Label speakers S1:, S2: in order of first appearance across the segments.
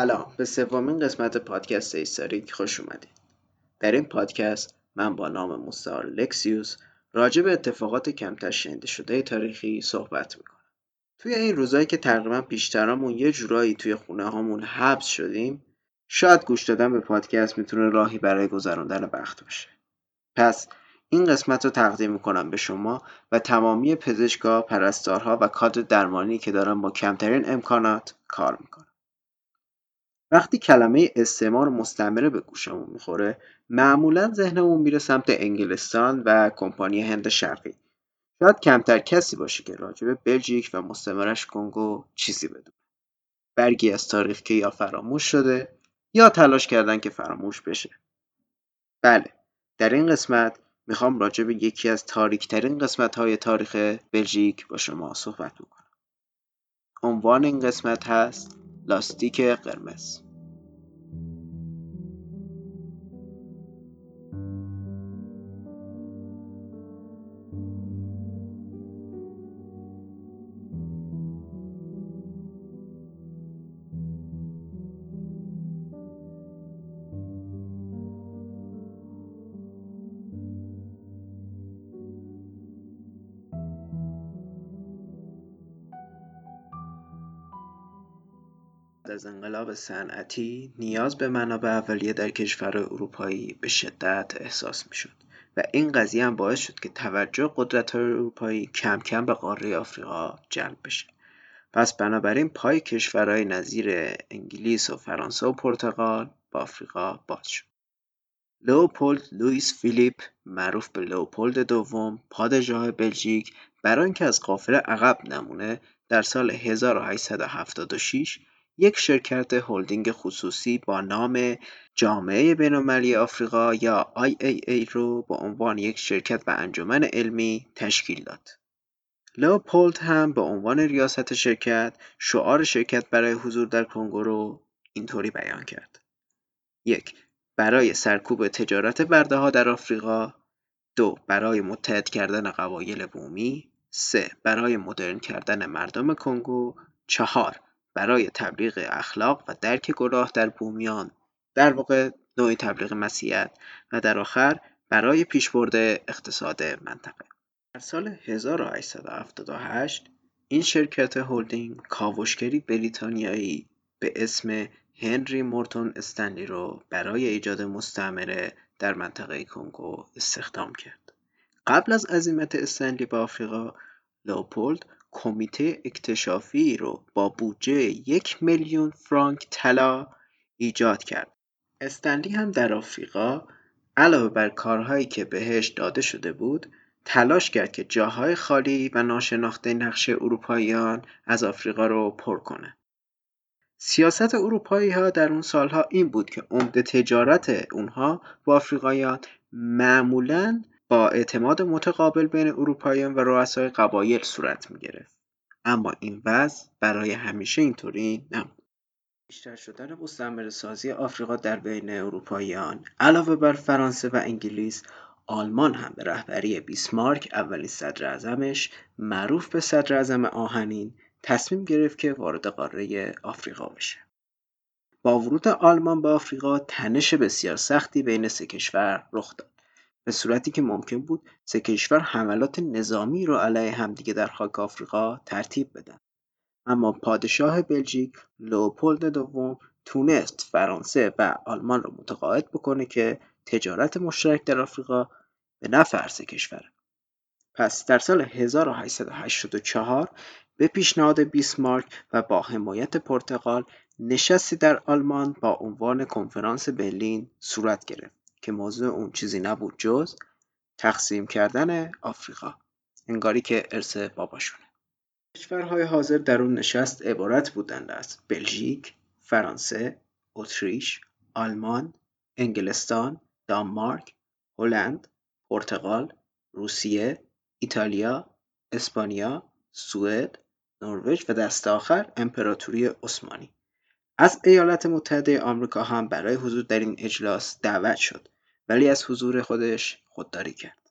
S1: سلام. به سومین قسمت پادکست هیستوریک خوش اومدید. در این پادکست من با نام مستعار لکسیوس راجع به اتفاقات کمتر شنیده شده تاریخی صحبت می‌کنم. توی این روزایی که تقریبا پیشترامون یه جورایی توی خونه هامون حبس شدیم شاید گوش دادن به پادکست می‌تونه راهی برای گذراندن وقت باشه. پس این قسمت رو تقدیم می‌کنم به شما و تمامی پزشکا، پرستارها و کادر درمانی که دارن با کمترین امکانات کار می‌کنن. وقتی کلمه استعمار مستعمره به گوشمون می‌خوره معمولا ذهنمون میره سمت انگلستان و کمپانی هند شرقی. شاید کمتر کسی باشه که راجع به بلژیک و مستعمرش کنگو چیزی بدونه. برگی از تاریخ که یا فراموش شده یا تلاش کردن که فراموش بشه. بله در این قسمت می‌خوام راجع به یکی از تاریکترین قسمت های تاریخ بلژیک با شما صحبت بکنم. عنوان این قسمت هست لاستیک قرمز. از انقلاب صنعتی نیاز به منابع اولیه در کشور اروپایی به شدت احساس می‌شد و این قضیه هم باعث شد که توجه قدرت های اروپایی کم کم به قاره آفریقا جلب بشه. پس بنابراین پای کشورهای نظیر انگلیس و فرانسه و پرتغال با آفریقا باز شد. لئوپولد لوئیس فیلیپ معروف به لئوپولد دوم پادشاه بلژیک برای اینکه از قافله عقب نمونه در سال 1876 یک شرکت هلدینگ خصوصی با نام جامعه بین‌المللی آفریقا یا IAA رو به عنوان یک شرکت و انجمن علمی تشکیل داد. لئوپولد هم به عنوان ریاست شرکت شعار شرکت برای حضور در کنگو رو اینطوری بیان کرد. یک برای سرکوب تجارت برده ها در آفریقا دو برای متحد کردن قبایل بومی سه برای مدرن کردن مردم کنگو چهار برای تبلیغ اخلاق و درک گناه در بومیان در واقع نوعی تبلیغ مسیحیت و در آخر برای پیشبرد اقتصاد منطقه در سال 1878 این شرکت هلدینگ کاوشگری بریتانیایی به اسم هنری مورتون استنلی رو برای ایجاد مستعمره در منطقه کنگو استخدام کرد. قبل از عزیمت استنلی به آفریقا، لوپولد کمیته اکتشافی رو با بودجه یک میلیون فرانک طلا ایجاد کرد. استنلی هم در آفریقا علاوه بر کارهایی که بهش داده شده بود تلاش کرد که جاهای خالی و ناشناخته نقش اروپاییان از آفریقا رو پر کنه. سیاست اروپایی ها در اون سالها این بود که عمده تجارت اونها با آفریقاییان معمولا با اعتماد متقابل بین اروپاییان و رؤسای قبایل صورت می گرفت. اما این وضع برای همیشه اینطوری نبود. بیشتر شدن مستعمره سازی آفریقا در بین اروپاییان علاوه بر فرانسه و انگلیس آلمان هم به رهبری بیسمارک اولین صدر اعظمش معروف به صدر اعظم آهنین تصمیم گرفت که وارد قاره آفریقا بشه. با ورود آلمان به آفریقا تنش بسیار سختی بین سه کشور رخ داد. به صورتی که ممکن بود سه کشور حملات نظامی رو علیه همدیگه در خاک آفریقا ترتیب بدن. اما پادشاه بلژیک لوپولد دوم تونست فرانسه و آلمان رو متقاعد بکنه که تجارت مشترک در آفریقا به نفع سه کشوره. پس در سال 1884 به پیشنهاد بیسمارک و با حمایت پرتغال نشستی در آلمان با عنوان کنفرانس برلین صورت گرفت که موضوع اون چیزی نبود جز تقسیم کردن آفریقا. انگاری که ارث باباشونه. کشورهای حاضر در اون نشست عبارت بودند از بلژیک، فرانسه، اتریش، آلمان، انگلستان، دانمارک، هلند، پرتغال، روسیه، ایتالیا، اسپانیا، سوئد، نروژ و دست آخر امپراتوری عثمانی. از ایالات متحده آمریکا هم برای حضور در این اجلاس دعوت شد. ولی از حضور خودش خودداری کرد.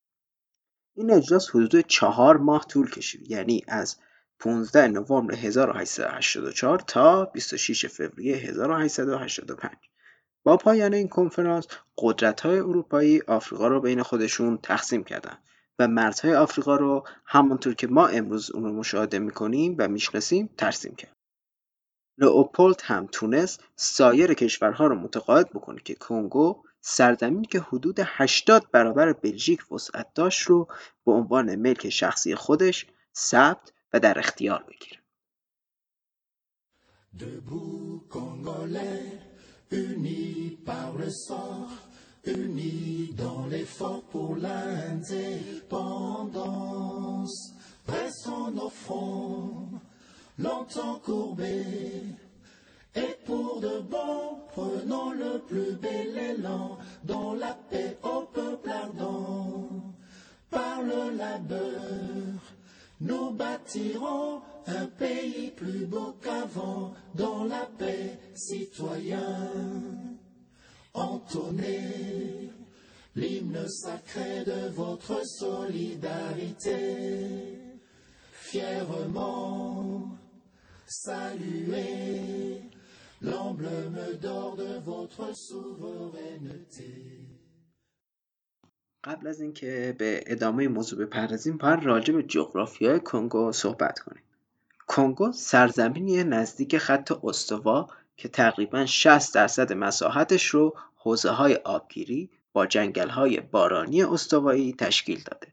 S1: این اجلاس حدود چهار ماه طول کشید. یعنی از 15 نوامبر 1884 تا 26 فوریه 1885 با پایان این کنفرانس قدرت‌های اروپایی آفریقا رو بین خودشون تقسیم کردند و مرزهای آفریقا رو همونطور که ما امروز اون رو مشاهده می‌کنیم و می‌شناسیم ترسیم کرد. لئوپولد هم تونست سایر کشورها رو متقاعد بکنه که کنگو سرزمینی که حدود 80 برابر بلژیک وسعت داشت رو به عنوان ملک شخصی خودش ثبت و در اختیار بگیره. longtemps courbés, et pour de bon, prenons le plus bel élan dans la paix au peuple ardent. Par le labeur, nous bâtirons un pays plus beau qu'avant, dans la paix, citoyen. Entonnez l'hymne sacré de votre solidarité. Fièrement, saluez l'emblème d'or de votre souveraineté. قبل از اینکه به ادامه موضوع بپردازیم باید راجع به جغرافیای کنگو صحبت کنیم کنگو سرزمینی نزدیک خط استوا که تقریبا 60 درصد مساحتش رو حوزه های آبگیری با جنگل های بارانی استوایی تشکیل داده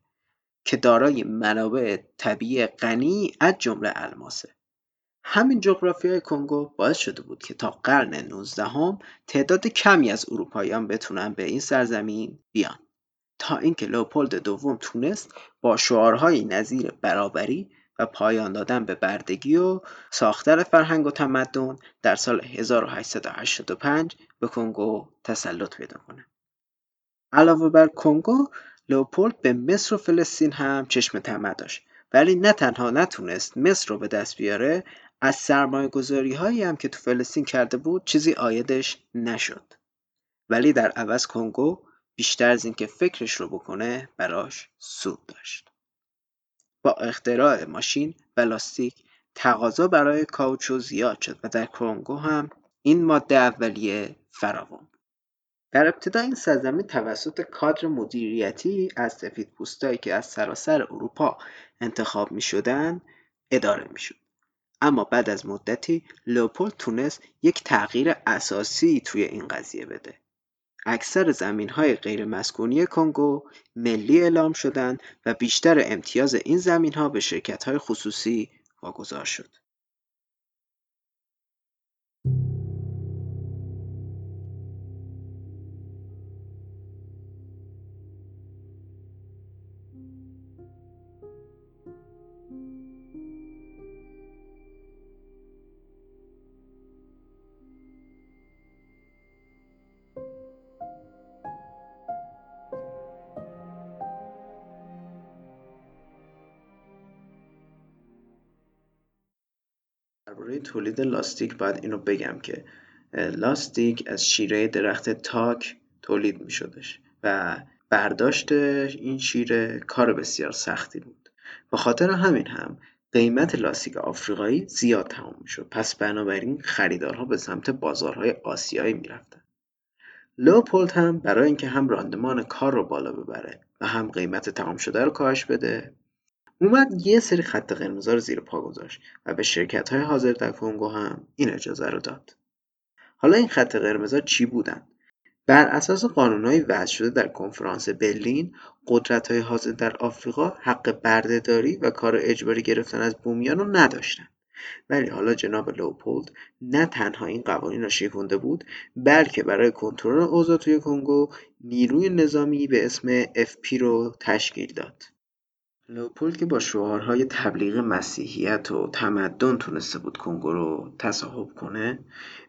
S1: که دارای منابع طبیعی غنی از جمله الماسه. همین جغرافیای کنگو باعث شده بود که تا قرن 19 هم تعداد کمی از اروپاییان بتونن به این سرزمین بیان تا اینکه لئوپولد دوم تونست با شعارهای نظیر برابری و پایان دادن به بردگی و ساختن فرهنگ و تمدن در سال 1885 به کنگو تسلط پیدا کنه. علاوه بر کنگو لئوپولد به مصر و فلسطین هم چشم طمع داشت ولی نه تنها نتونست مصر رو به دست بیاره از سرمایه گذاری هایی هم که تو فلسطین کرده بود چیزی آیدش نشد. ولی در عوض کنگو بیشتر از اینکه فکرش رو بکنه براش سود داشت. با اختراع ماشین و لاستیک تقاضا برای کاوچو زیاد شد و در کنگو هم این ماده اولیه فراوان در ابتدا این سرزمین توسط کادر مدیریتی از سفید پوستایی که از سراسر اروپا انتخاب می شدن اداره می شد. اما بعد از مدتی لوپولد تونست یک تغییر اساسی توی این قضیه بده. اکثر زمین‌های غیرمسکونی کنگو ملی اعلام شدند و بیشتر امتیاز این زمین‌ها به شرکت‌های خصوصی واگذار شد. تولید لاستیک باید اینو بگم که لاستیک از شیره درخت تاک تولید می شدش و برداشت این شیره کار بسیار سختی بود به خاطر همین هم قیمت لاستیک آفریقایی زیاد تمام می شد پس بنابراین خریدارها به سمت بازارهای آسیایی می رفتن. لوپولد هم برای اینکه هم راندمان کار رو بالا ببره و هم قیمت تمام شده رو کاهش بده اومد یه سری خط قرمزا رو زیر پا گذاشت و به های حاضر در کنگو هم این اجازه رو داد. حالا این خط قرمزا چی بودن؟ بر اساس قانونهای وضع شده در کنفرانس برلین های حاضر در آفریقا حق بردهداری و کار اجباری گرفتن از بومیان رو نداشتن ولی حالا جناب لوپولد نه تنها این قوانین را شکونده بود بلکه برای کنترل اوضاع توی کنگو نیروی نظامی به اسم FP رو تشکیل داد لئوپولد که با شعارهای تبلیغ مسیحیت و تمدن تونسته بود کنگو رو تصاحب کنه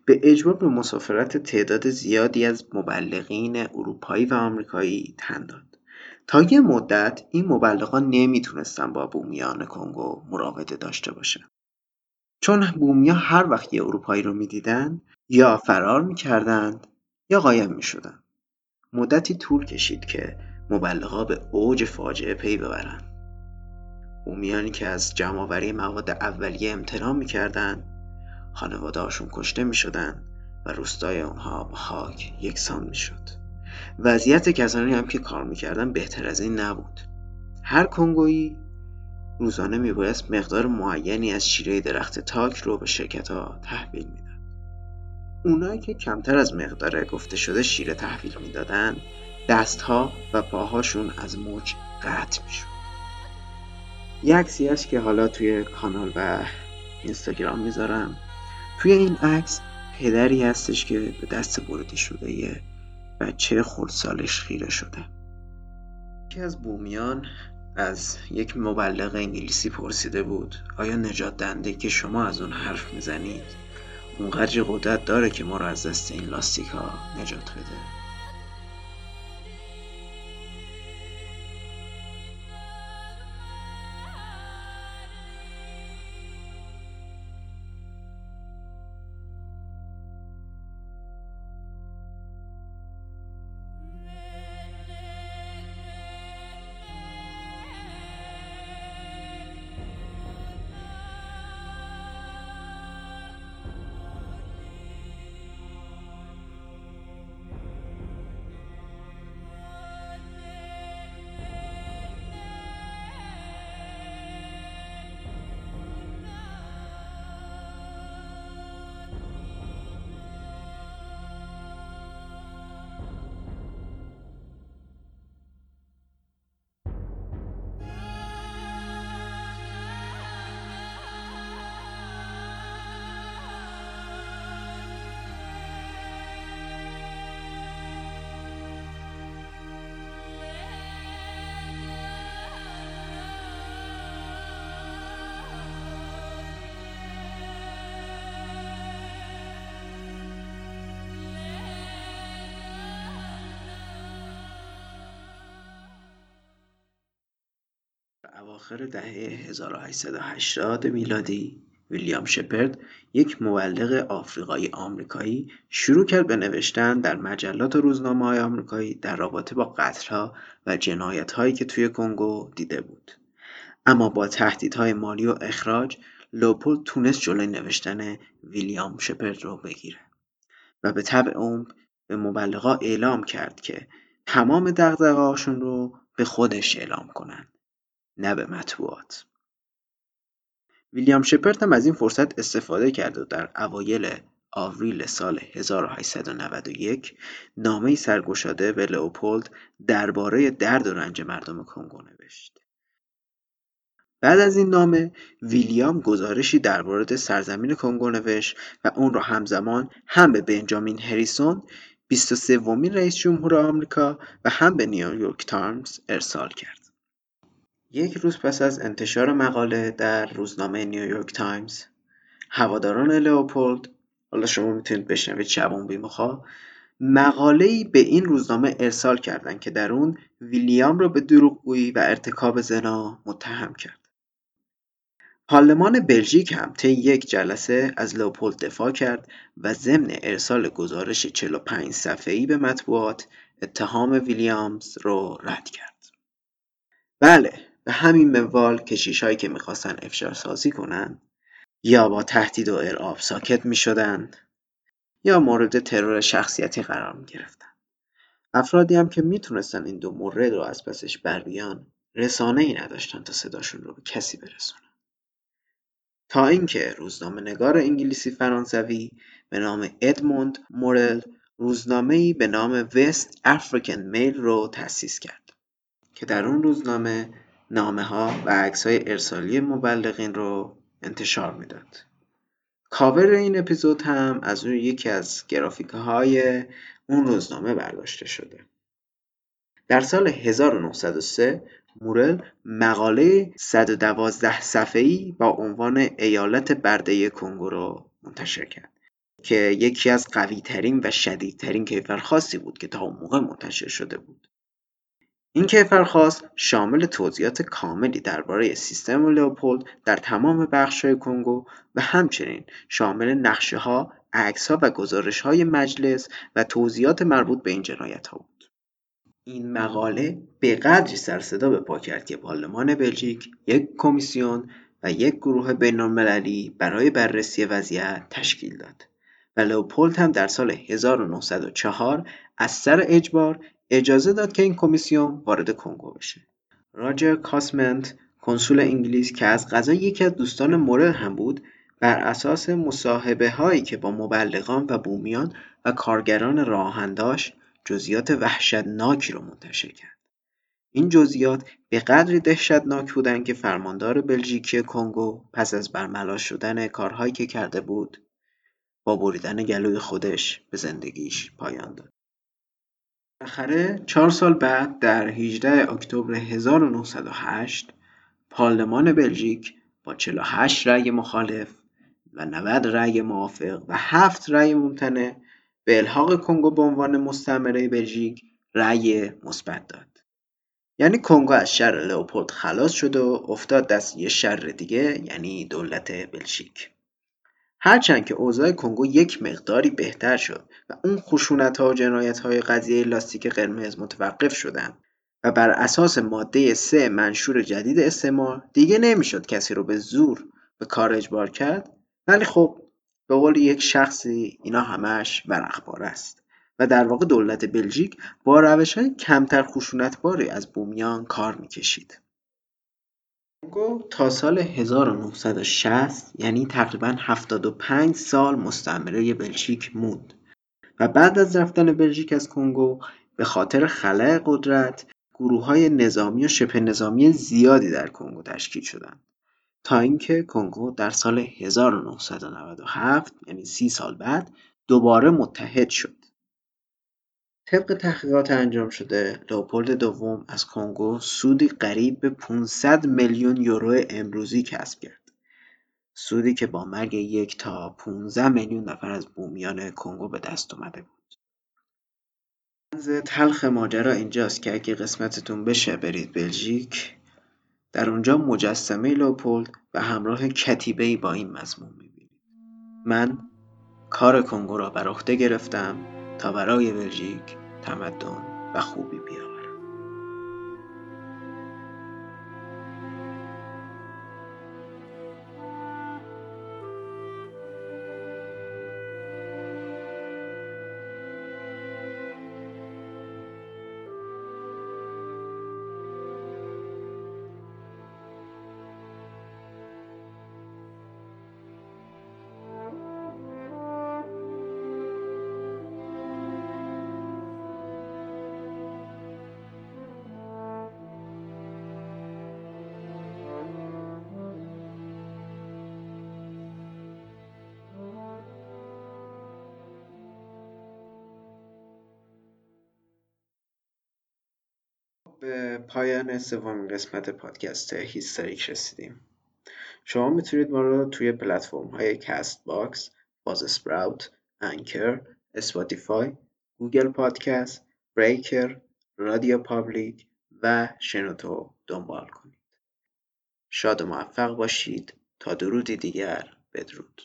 S1: به اجبار به مسافرت تعداد زیادی از مبلغین اروپایی و آمریکایی تن داد. تا یه مدت این مبلغان نمی‌تونستن با بومیان کنگو مراوده داشته باشن چون بومیا هر وقت یه اروپایی رو می‌دیدن یا فرار می‌کردند یا قایم می‌شدن. مدتی طول کشید که مبلغا به اوج فاجعه پی ببرند بومیانی که از جمعآوری مواد اولیه امتناع می‌کردند خانواده‌هاشون کشته می‌شدن و روستای اونها با خاک یکسان می‌شد. وضعیت کسانی هم که کار می‌کردن بهتر از این نبود. هر کنگویی روزانه میبایست مقدار معینی از شیره درخت تاک رو به شرکت ها تحویل می‌داد. اونایی که کمتر از مقدار گفته شده شیره تحویل می‌دادن دستها و پاهاشون از موج قطع می‌شد. یه عکسی هست که حالا توی کانال و اینستاگرام می‌ذارم. توی این عکس پدری هستش که به دست بریده شده یه بچه خردسالش خیره شده. یکی از بومیان از یک مبلغ انگلیسی پرسیده بود آیا نجات دنده که شما از اون حرف می‌زنید اونقدر قدرت داره که ما رو از دست این لاستیک ها نجات بده؟ اواخر دهه 1880 میلادی ویلیام شپرد یک مبلغ آفریقایی آمریکایی شروع کرد به نوشتن در مجلات و روزنامه های آمریکایی در رابطه با قتلها و جنایت هایی که توی کنگو دیده بود. اما با تهدیدهای مالی و اخراج لوپولد تونست جلوی نوشتن ویلیام شپرد رو بگیره و به طبع عمق به مبلغا اعلام کرد که تمام دغدغه‌هاشون رو به خودش اعلام کنند نه به مطبوعات ویلیام شپرد هم از این فرصت استفاده کرد و در اوایل آوریل سال 1891 نامه سرگشاده به لئوپولد درباره درد و رنج مردم کنگو نوشت. بعد از این نامه ویلیام گزارشی درباره سرزمین کنگو نوشت و اون را همزمان هم به بنجامین هریسون 23 ومین رئیس جمهور آمریکا و هم به نیویورک تایمز ارسال کرد. یک روز پس از انتشار مقاله در روزنامه نیویورک تایمز هواداران لئوپولد حالا شما می‌تونید بشنوید شبون بیمخوا مقاله ای به این روزنامه ارسال کردند که در اون ویلیام را به دروغگویی و ارتکاب زنا متهم کرد پارلمان بلژیک هم طی یک جلسه از لئوپولد دفاع کرد و ضمن ارسال گزارش 45 صفحه‌ای به مطبوعات اتهام ویلیامز رو رد کرد. بله به همین منوال کشیشهایی که می‌خواستن افشار سازی کنن یا با تهدید و ارعاب ساکت می‌شدن یا مورد ترور شخصیتی قرار می‌گرفتن افرادی هم که می‌تونستن این دو مورد رو از پسش بر بیان رسانه ای نداشتن تا صداشون رو به کسی برسونن. تا اینکه روزنامه نگار انگلیسی فرانسوی به نام ادموند مورل روزنامه ای به نام وست افریکن میل رو تأسیس کرد که در اون روزنامه ها و های ارسالی مبلغین رو انتشار می‌داد. کاور این اپیزود هم از روی یکی از های اون روزنامه برداشته شده. در سال 1903 مورل مقاله 112 صفحه‌ای با عنوان ایالت برده کنگو رو منتشر کرد که یکی از قویترین و شدیدترین کیفرخواستی بود که تا اون موقع منتشر شده بود. این کیفرخواست شامل توضیحات کاملی درباره سیستم لئوپولد در تمام بخش‌های کنگو و همچنین شامل عکس ها و های مجلس و توضیحات مربوط به این ها بود. این مقاله به قدری سر صدا به پا کرد که پارلمان بلژیک یک کمیسیون و یک گروه بین‌المللی برای بررسی وضعیت تشکیل داد و لئوپولد هم در سال 1904 از سر اجبار اجازه داد که این کمیسیون وارد کنگو بشه. راجر کاسمنت کنسول انگلیس که از قضا یکی از دوستان مورل هم بود بر اساس مصاحبه هایی که با مبلغان و بومیان و کارگران راهن داشت جزئیات وحشتناکی را منتشر کرد. این جزئیات به قدری دهشتناک بودند که فرماندار بلژیکی کنگو پس از برملا شدن کارهایی که کرده بود با بریدن گلوی خودش به زندگیش پایان داد. بالاخره چهار سال بعد در 18 اکتبر 1908 پارلمان بلژیک با 48 رأی مخالف و 90 رأی موافق و 7 رأی ممتنع به الحاق کنگو به عنوان مستعمره بلژیک رأی مثبت داد. یعنی کنگو از شر لئوپولد خلاص شد و افتاد دست یه شر دیگه یعنی دولت بلژیک. هرچند که اوضاع کنگو یک مقداری بهتر شد و اون خشونت ها و جنایت های قضیه لاستیک قرمز متوقف شدن و بر اساس ماده سه منشور جدید استعمار دیگه نمی‌شد کسی رو به زور به کار اجبار کرد ولی خب به قول یک شخصی اینا همش ورقبار است و در واقع دولت بلژیک با روش های کمتر خشونتباری از بومیان کار می‌کشید. کنگو تا سال 1960 یعنی تقریبا 75 سال مستعمره بلژیک موند. و بعد از رفتن بلژیک از کنگو به خاطر خلع قدرت گروه های نظامی و شبه نظامی زیادی در کنگو تشکیل شدند. تا اینکه کنگو در سال 1997 یعنی سی سال بعد دوباره متحد شد. طبق تحقیقات انجام شده لئوپولد دوم از کنگو سودی قریب به 500 میلیون یورو امروزی کسب کرد. سودی که با مرگ یک تا 15 میلیون نفر از بومیان کنگو به دست اومده بود. رمز تلخ ماجرا اینجاست که اگه قسمتتون بشه برید بلژیک. در اونجا مجسمه لوپولد و همراه کتیبه با این مضمون می‌بینید. من کار کنگو را بر عهده گرفتم تا برای بلژیک تمدن و خوبی بیارم به پایان سومین قسمت پادکست هیستریک رسیدیم شما می‌تونید ما رو توی پلتفرم های کست باکس، باز اسپراوت، انکر، اسپاتیفای، گوگل پادکست، بریکر، رادیو پابلیک و شنوتو دنبال کنید. شاد و موفق باشید تا درودی دیگر بدرود.